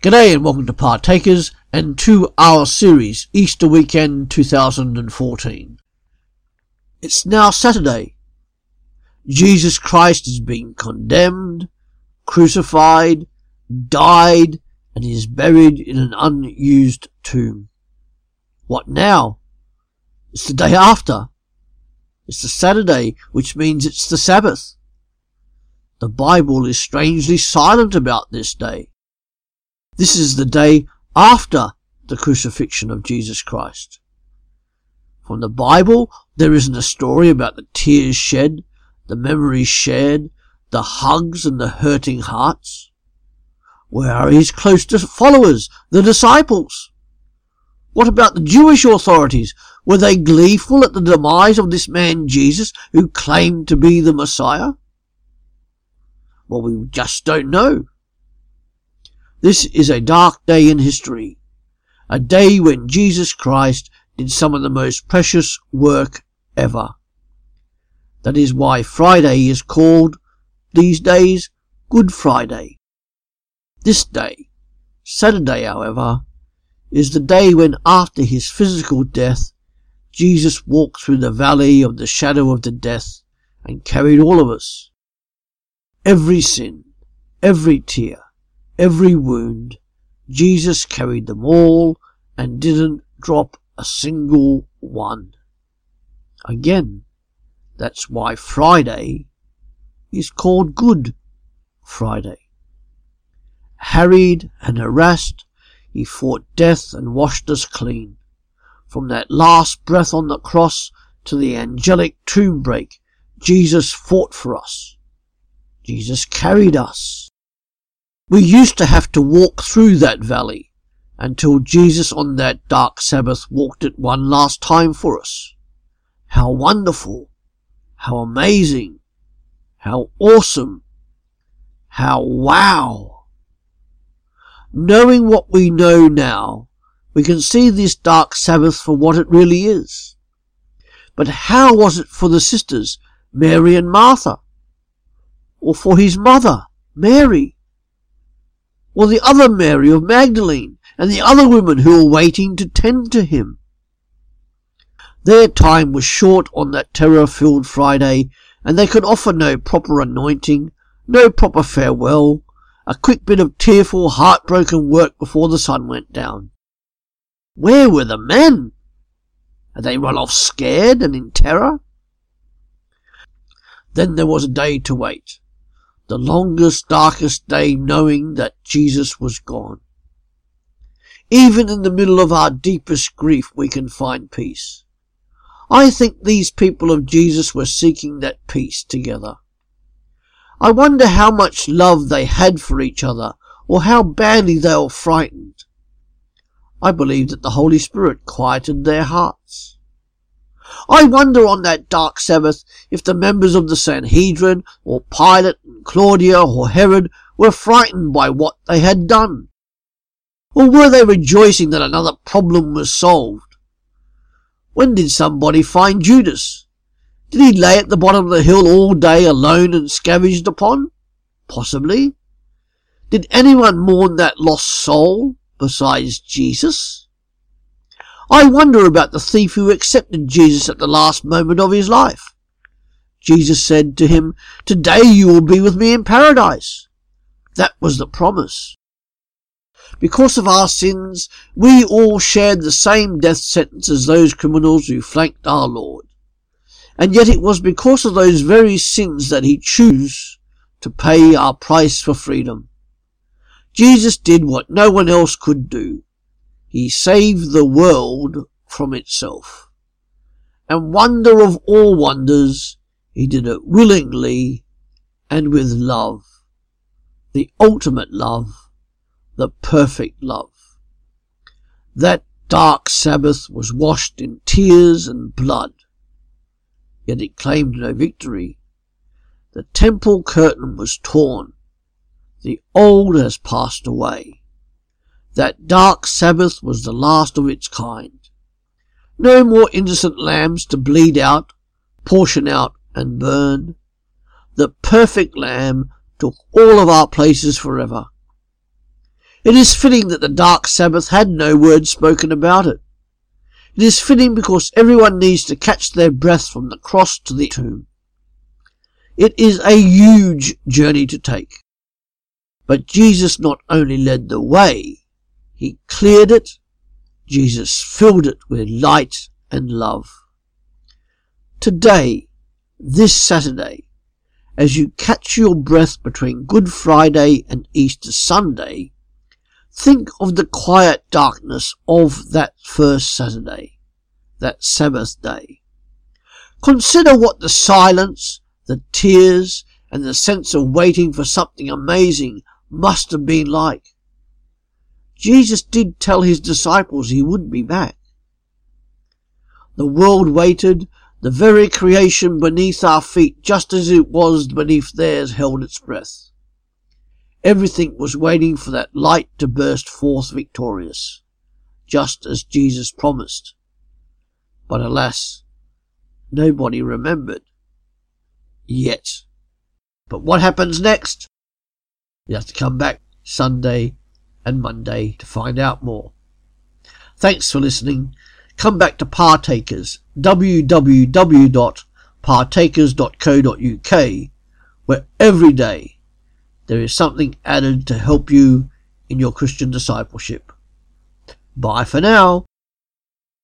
G'day and welcome to Partakers and to our series, Easter Weekend 2014. It's now Saturday. Jesus Christ has been condemned, crucified, died, and is buried in an unused tomb. What now? It's the day after. It's the Saturday, which means it's the Sabbath. The Bible is strangely silent about this day. This is the day after the crucifixion of Jesus Christ. From the Bible, there isn't a story about the tears shed, the memories shared, the hugs and the hurting hearts. Where are his closest followers, the disciples? What about the Jewish authorities? Were they gleeful at the demise of this man Jesus who claimed to be the Messiah? Well, we just don't know. This is a dark day in history, a day when Jesus Christ did some of the most precious work ever. That is why Friday is called, these days, Good Friday. This day, Saturday, however, is the day when after his physical death, Jesus walked through the valley of the shadow of the death and carried all of us. Every sin, every tear, every wound. Jesus carried them all and didn't drop a single one. Again, that's why Friday is called Good Friday. Harried and harassed, he fought death and washed us clean. From that last breath on the cross to the angelic tomb break, Jesus fought for us. Jesus carried us. We used to have to walk through that valley until Jesus on that dark Sabbath walked it one last time for us. How wonderful! How amazing! How awesome! How wow! Knowing what we know now, we can see this dark Sabbath for what it really is. But how was it for the sisters, Mary and Martha? Or for his mother, Mary? Or the other Mary of Magdalene, and the other women who were waiting to tend to him. Their time was short on that terror-filled Friday, and they could offer no proper anointing, no proper farewell, a quick bit of tearful, heartbroken work before the sun went down. Where were the men? Had they run off scared and in terror? Then there was a day to wait the longest, darkest day knowing that Jesus was gone. Even in the middle of our deepest grief, we can find peace. I think these people of Jesus were seeking that peace together. I wonder how much love they had for each other, or how badly they were frightened. I believe that the Holy Spirit quieted their hearts. I wonder on that dark Sabbath if the members of the Sanhedrin, or Pilate and Claudia or Herod were frightened by what they had done. Or were they rejoicing that another problem was solved? When did somebody find Judas? Did he lay at the bottom of the hill all day alone and scavenged upon? Possibly. Did anyone mourn that lost soul besides Jesus? I wonder about the thief who accepted Jesus at the last moment of his life. Jesus said to him, Today you will be with me in paradise. That was the promise. Because of our sins, we all shared the same death sentence as those criminals who flanked our Lord. And yet it was because of those very sins that he chose to pay our price for freedom. Jesus did what no one else could do. He saved the world from itself. And wonder of all wonders, he did it willingly and with love. The ultimate love, the perfect love. That dark Sabbath was washed in tears and blood, yet it claimed no victory. The temple curtain was torn. The old has passed away. That dark Sabbath was the last of its kind. No more innocent lambs to bleed out, portion out, and burn. The perfect lamb took all of our places forever. It is fitting that the dark Sabbath had no word spoken about it. It is fitting because everyone needs to catch their breath from the cross to the tomb. It is a huge journey to take. But Jesus not only led the way, he cleared it. Jesus filled it with light and love. Today, this Saturday, as you catch your breath between Good Friday and Easter Sunday, think of the quiet darkness of that first Saturday, that Sabbath day. Consider what the silence, the tears, and the sense of waiting for something amazing must have been like. Jesus did tell his disciples he would be back. The world waited, the very creation beneath our feet, just as it was beneath theirs, held its breath. Everything was waiting for that light to burst forth victorious, just as Jesus promised. But alas, nobody remembered. Yet. But what happens next? You have to come back Sunday and Monday to find out more. Thanks for listening. Come back to Partakers, www.partakers.co.uk, where every day there is something added to help you in your Christian discipleship. Bye for now.